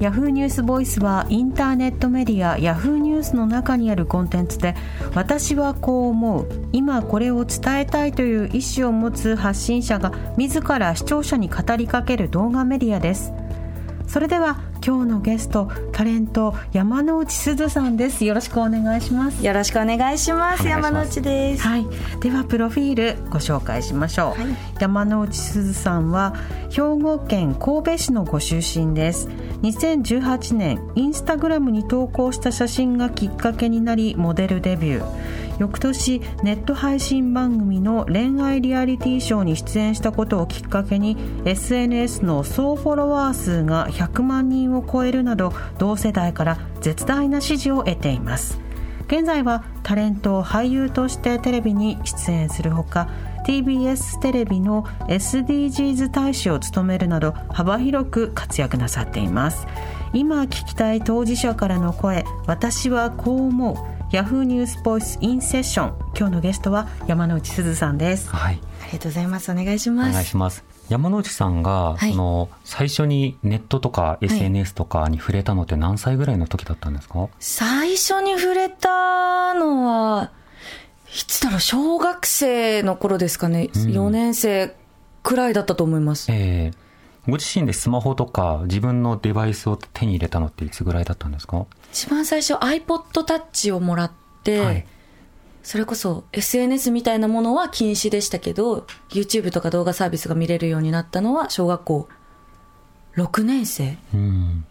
ヤフーニュースボイスはインターネットメディアヤフーニュースの中にあるコンテンツで私はこう思う。今これを伝えたいという意思を持つ発信者が自ら視聴者に語りかける動画メディアです。それでは今日のゲストタレント山之内すずさんです。よろしくお願いします。よろしくお願いします。山之内です。はい、ではプロフィールご紹介しましょう、山之内すずさんは兵庫県神戸市のご出身です。2018年インスタグラムに投稿した写真がきっかけになりモデルデビュー翌年ネット配信番組の恋愛リアリティショーに出演したことをきっかけに SNS の総フォロワー数が100万人を超えるなど同世代から絶大な支持を得ています。現在はタレント俳優としてテレビに出演するほか TBS テレビの SDGs 大使を務めるなど幅広く活躍なさっています。今聞きたい当事者からの声私はこう思う。ヤフーニュースボイスインセッション今日のゲストは山之内すずさんです。はい。ありがとうございます。お願いしおます。願いします。山之内さんが、はい。その最初にネットとか SNS とかに触れたのって何歳ぐらいの時だったんですか、最初に触れたのは、いつだろう、小学生の頃ですかね。4年生くらいだったと思います。えーご自身でスマホとか自分のデバイスを手に入れたのっていつぐらいだったんですか？一番最初 iPod Touch をもらって、はい。それこそ SNS みたいなものは禁止でしたけど、YouTube とか動画サービスが見れるようになったのは小学校6年生。うん。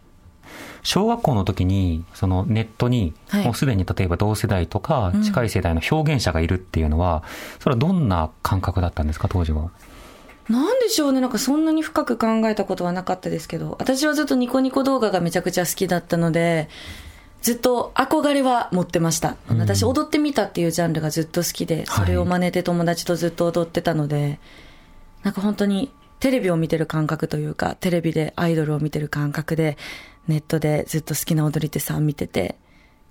小学校の時にそのネットにはい。もうすでに例えば同世代とかうん近い世代の表現者がいるっていうのは、それはどんな感覚だったんですか？当時はなんでしょうね、なんかそんなに深く考えたことはなかったですけど、私はずっとニコニコ動画がめちゃくちゃ好きだったので、ずっと憧れは持ってました。うん。私、踊ってみたっていうジャンルがずっと好きで、それを真似て友達とずっと踊ってたので、なんか本当にテレビを見てる感覚というか、テレビでアイドルを見てる感覚で、ネットでずっと好きな踊り手さん見てて、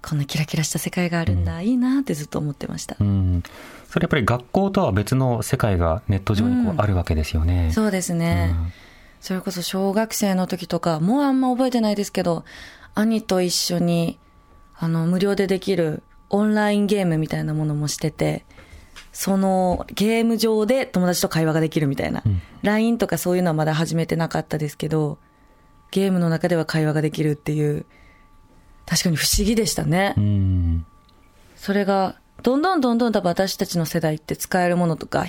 こんなキラキラした世界があるんだ、いいなってずっと思ってました。うんそれやっぱり学校とは別の世界がネット上にこううんあるわけですよね。そうですね。うんそれこそ小学生の時とか、もうあんま覚えてないですけど、兄と一緒に、あの、無料でできるオンラインゲームみたいなものもしてて、そのゲーム上で友達と会話ができるみたいな。うん LINE とかそういうのはまだ始めてなかったですけど、ゲームの中では会話ができるっていう、確かに不思議でしたね。うんそれが、どんどんどんどん多分私たちの世代って使えるものとか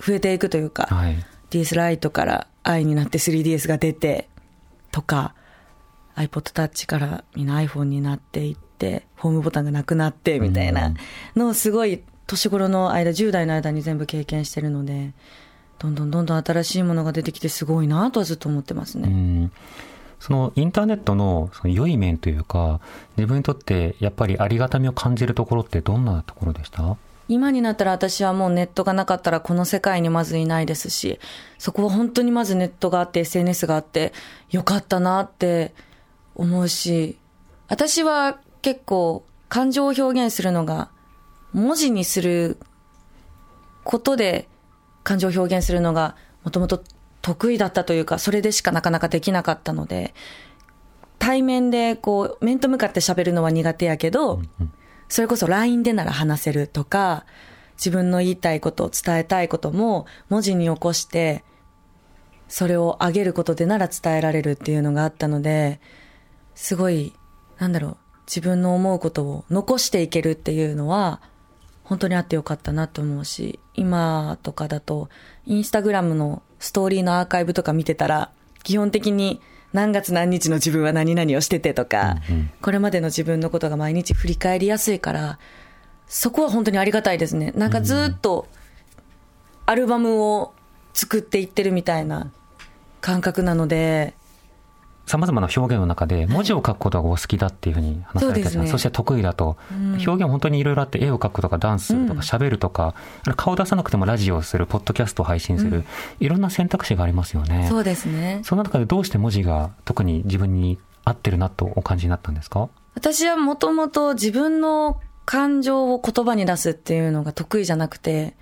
増えていくというか、はい DS ライトから i になって 3DS が出てとか iPod Touch からみんな iPhone になっていってホームボタンがなくなってみたいなのをすごい年頃の間10代の間に全部経験してるのでどんどんどんどん新しいものが出てきてすごいなとはずっと思ってますうね。んそのインターネットのその良い面というか自分にとってやっぱりありがたみを感じるところってどんなところでした？今になったら私はもうネットがなかったらこの世界にまずいないですし、そこは本当にまずネットがあって SNS があってよかったなって思うし、私は結構感情を表現するのが文字にすることで感情を表現するのがもともと得意だったというか、それでしかなかなかできなかったので、対面でこう面と向かって喋るのは苦手やけど、それこそ LINE でなら話せるとか、自分の言いたいこと、伝えたいことも文字に起こして、それを上げることでなら伝えられるっていうのがあったので、すごい、なんだろう、自分の思うことを残していけるっていうのは、本当にあってよかったなと思うし、今とかだと、インスタグラムのストーリーのアーカイブとか見てたら、基本的に何月何日の自分は何々をしててとか、これまでの自分のことが毎日振り返りやすいから、そこは本当にありがたいですね。なんかずっと、アルバムを作っていってるみたいな感覚なので、様々な表現の中で文字を書くことがお好きだっていうふうに話されてた。じゃない、そして得意だと、表現本当にいろいろあって絵を描くとかダンスするとか喋るとか、顔出さなくてもラジオをするポッドキャストを配信する、いろんな選択肢がありますよね。そうですね。その中でどうして文字が特に自分に合ってるなとお感じになったんですか？私はもともと自分の感情を言葉に出すっていうのが得意じゃなくて、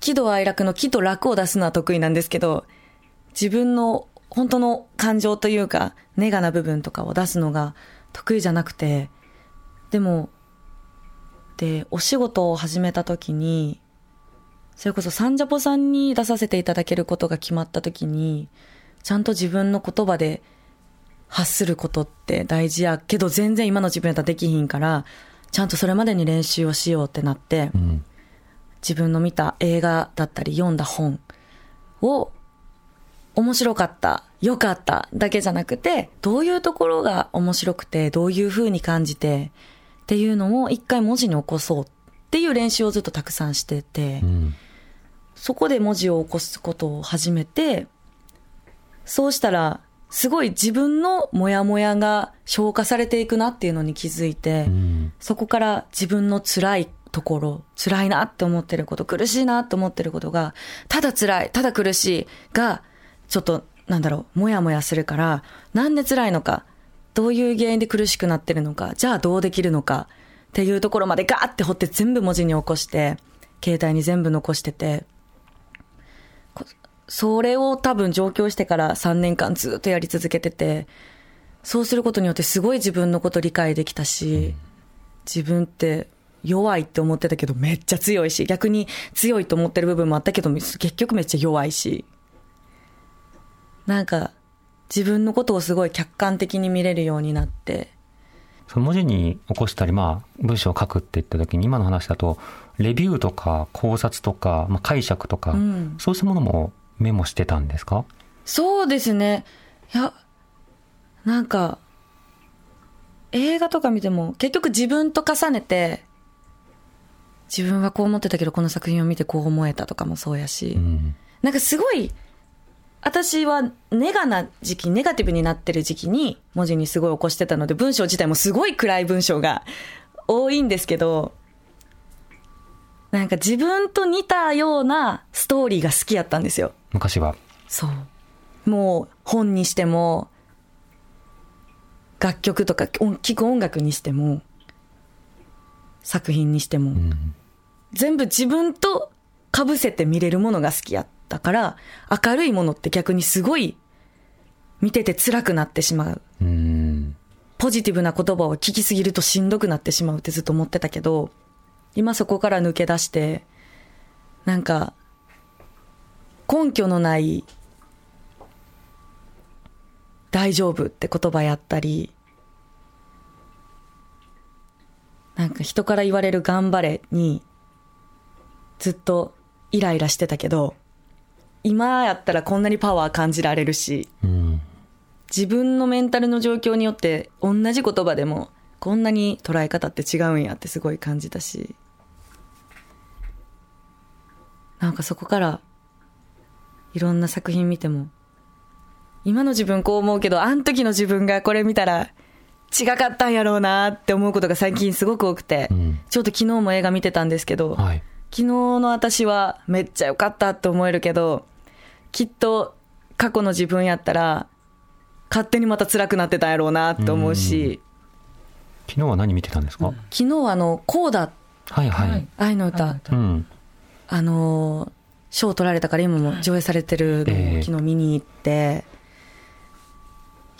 喜怒哀楽の喜と楽を出すのは得意なんですけど、自分の本当の感情というか、ネガな部分とかを出すのが得意じゃなくて、でも、で、お仕事を始めた時に、それこそサンジャポさんに出させていただけることが決まった時に、ちゃんと自分の言葉で発することって大事やけど全然今の自分やったらできひんから、ちゃんとそれまでに練習をしようってなって、うん。自分の見た映画だったり読んだ本を面白かった、良かっただけじゃなくて、どういうところが面白くて、どういう風に感じてっていうのを一回文字に起こそうっていう練習をずっとたくさんしてて、うん。そこで文字を起こすことを始めて、そうしたら、すごい自分のモヤモヤが消化されていくなっていうのに気づいて、うん。そこから自分の辛いところ、辛いなって思ってること、苦しいなって思ってることが、ただ辛い、ただ苦しいが、ちょっと、なんだろう、もやもやするから、なんで辛いのか、どういう原因で苦しくなってるのか、じゃあどうできるのか、っていうところまでガーって掘って全部文字に起こして、携帯に全部残してて、こそれを多分上京してから3年間ずっとやり続けてて、そうすることによってすごい自分のこと理解できたし、自分って弱いって思ってたけどめっちゃ強いし、逆に強いと思ってる部分もあったけど、結局めっちゃ弱いし、なんか自分のことをすごい客観的に見れるようになって、その文字に起こしたり、まあ、文章を書くって言った時に、今の話だと、レビューとか考察とか、まあ、解釈とか、うんそうしたものもメモしてたんですか？そうですね。いや、なんか、映画とか見ても、結局自分と重ねて、自分はこう思ってたけど、この作品を見てこう思えたとかもそうやし、うん。なんかすごい、私はネガな時期、ネガティブになってる時期に文字にすごい起こしてたので、文章自体もすごい暗い文章が多いんですけど、なんか自分と似たようなストーリーが好きやったんですよ。昔は。そう。もう本にしても、楽曲とか音聴く音楽にしても、作品にしても、うん。全部自分と被せて見れるものが好きやったから、明るいものって逆にすごい見てて辛くなってしまう。うん。ポジティブな言葉を聞きすぎるとしんどくなってしまうってずっと思ってたけど、今そこから抜け出して、なんか、根拠のない、大丈夫って言葉やったり、なんか人から言われる頑張れに、ずっとイライラしてたけど、今やったらこんなにパワー感じられるし、うん。自分のメンタルの状況によって同じ言葉でもこんなに捉え方って違うんやってすごい感じたしなんかそこからいろんな作品見ても今の自分こう思うけどあん時の自分がこれ見たら違かったんやろうなって思うことが最近すごく多くて、うんちょっと昨日も映画見てたんですけど、はい。昨日の私はめっちゃ良かったって思えるけど、きっと過去の自分やったら、勝手にまた辛くなってたんやろうなって思うし、昨日は何見てたんですか、昨日あの、コーダ、はいはい。愛の歌、うん。あのー、賞取られたから今も上映されてるのええ。を昨日見に行って、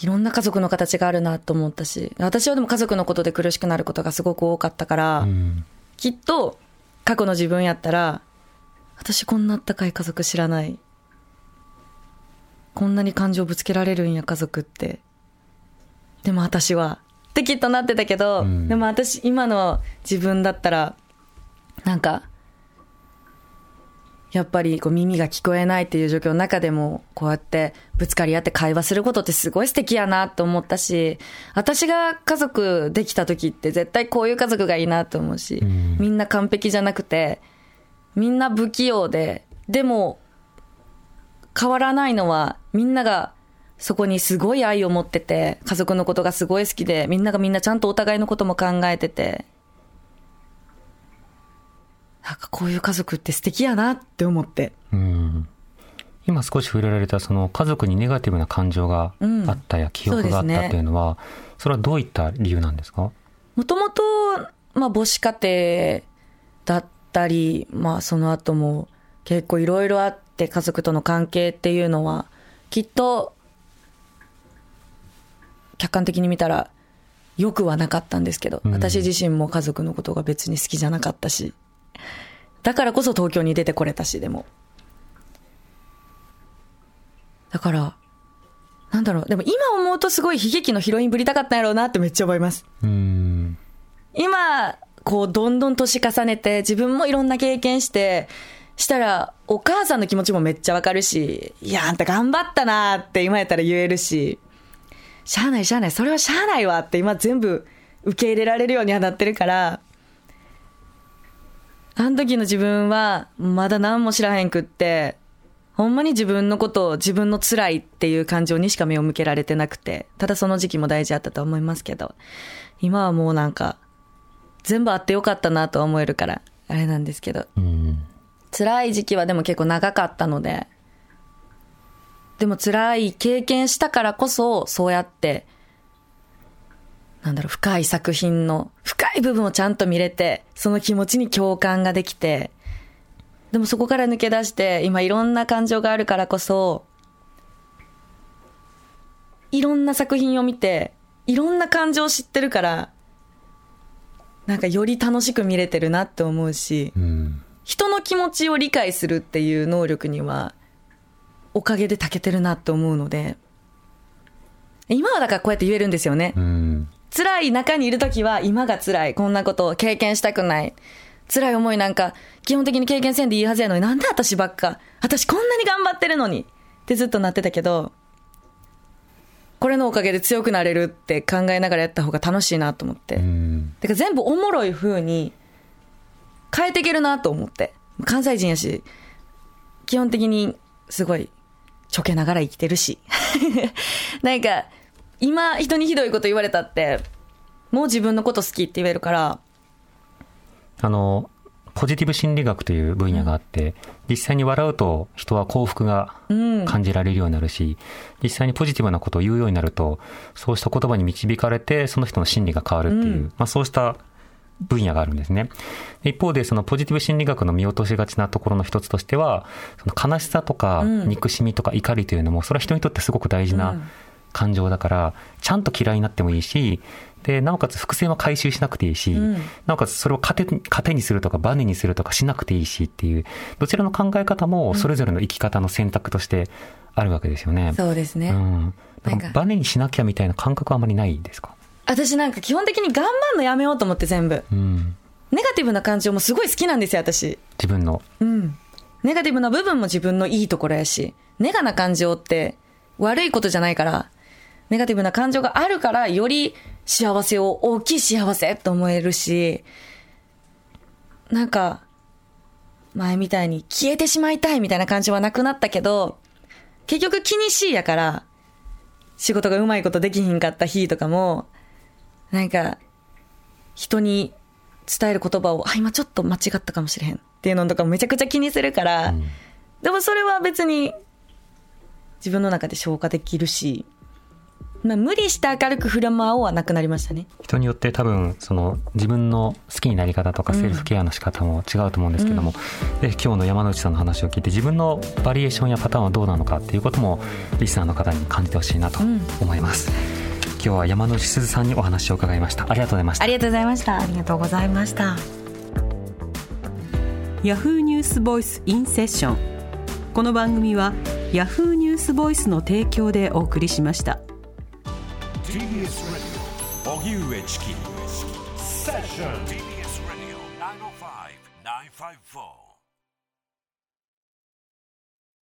いろんな家族の形があるなと思ったし、私はでも家族のことで苦しくなることがすごく多かったから、うん。きっと過去の自分やったら、私こんなあったかい家族知らない。こんなに感情ぶつけられるんや、家族って。でも私は、ってきっとなってたけど、うんでも私今の自分だったら、なんか、やっぱりこう耳が聞こえないっていう状況の中でも、こうやってぶつかり合って会話することってすごい素敵やなと思ったし、私が家族できた時って絶対こういう家族がいいなと思うし、んみんな完璧じゃなくて、みんな不器用で、でも変わらないのはみんながそこにすごい愛を持ってて、家族のことがすごい好きで、みんながみんなちゃんとお互いのことも考えてて、なんかこういう家族って素敵やなって思って。うん。今少し触れられたその家族にネガティブな感情があったや記憶があったっていうのは、それはどういった理由なんですか？もともと、まあ母子家庭だったり、まあその後も結構いろいろあって家族との関係っていうのは、きっと、客観的に見たら良くはなかったんですけど、うん私自身も家族のことが別に好きじゃなかったし、だからこそ東京に出てこれたし、でも。だから、なんだろう、でも今思うとすごい悲劇のヒロインぶりたかったんやろうなってめっちゃ思います。うん今、こう、どんどん年重ねて、自分もいろんな経験して、したら、お母さんの気持ちもめっちゃわかるし、いや、あんた頑張ったなーって今やったら言えるし、しゃあないしゃあない、それはしゃあないわって今全部受け入れられるようにはなってるから、あの時の自分は、まだ何も知らへんくって、ほんまに自分のことを自分の辛いっていう感情にしか目を向けられてなくて、ただその時期も大事だったと思いますけど、今はもうなんか、全部あってよかったなと思えるから、あれなんですけど、うん。辛い時期はでも結構長かったので、でも辛い経験したからこそ、そうやって、なんだろう、深い作品の、深い部分をちゃんと見れて、その気持ちに共感ができて、でもそこから抜け出して、今いろんな感情があるからこそ、いろんな作品を見て、いろんな感情を知ってるから、なんかより楽しく見れてるなって思うし、うん。人の気持ちを理解するっていう能力には、おかげで長けてるなって思うので、今はだからこうやって言えるんですよね。うん辛い中にいるときは今が辛い。こんなことを経験したくない。辛い思いなんか基本的に経験せんでいいはずやのになんで私ばっか。私こんなに頑張ってるのに。ってずっとなってたけど、これのおかげで強くなれるって考えながらやった方が楽しいなと思って。うんてか全部おもろい風に変えていけるなと思って。関西人やし、基本的にすごいちょけながら生きてるし。なんか、今人にひどいこと言われたって、もう自分のこと好きって言えるから、あのポジティブ心理学という分野があって、実際に笑うと人は幸福が感じられるようになるし、実際にポジティブなことを言うようになると、そうした言葉に導かれて、その人の心理が変わるっていう、まあそうした分野があるんですね。一方で、そのポジティブ心理学の見落としがちなところの一つとしては、その悲しさとか憎しみとか怒りというのも、それは人にとってすごく大事な感情だから、ちゃんと嫌いになってもいいし、で、なおかつ伏線は回収しなくていいし、なおかつそれを糧に糧にするとかバネにするとかしなくていいしっていう、どちらの考え方もそれぞれの生き方の選択としてあるわけですよね。そうですね。うん。だなんかバネにしなきゃみたいな感覚はあまりないですか？私なんか基本的に頑張るのやめようと思って全部。うん。ネガティブな感情もすごい好きなんですよ、私。自分の。うん。ネガティブな部分も自分のいいところやし、ネガな感情って悪いことじゃないから、ネガティブな感情があるから、より幸せを大きい幸せと思えるし、なんか、前みたいに消えてしまいたいみたいな感じはなくなったけど、結局気にしいやから、仕事がうまいことできひんかった日とかも、なんか、人に伝える言葉を、あ、今ちょっと間違ったかもしれへんっていうのとかもめちゃくちゃ気にするから、でもそれは別に自分の中で消化できるし、まあ、無理して明るく振る舞おうはなくなりましたね。人によって多分その自分の好きになり方とかセルフケアの仕方も違うと思うんですけども、で今日の山内さんの話を聞いて自分のバリエーションやパターンはどうなのかっていうこともリスナーの方に感じてほしいなと思います、今日は山内すずさんにお話を伺いました。ありがとうございました。ありがとうございました。ありがとうございました。ヤフーニュースボイスインセッションこの番組はヤフーニュースボイスの提供でお送りしました。TBS Radio 荻上チキ。セッション TBS Radio 905 954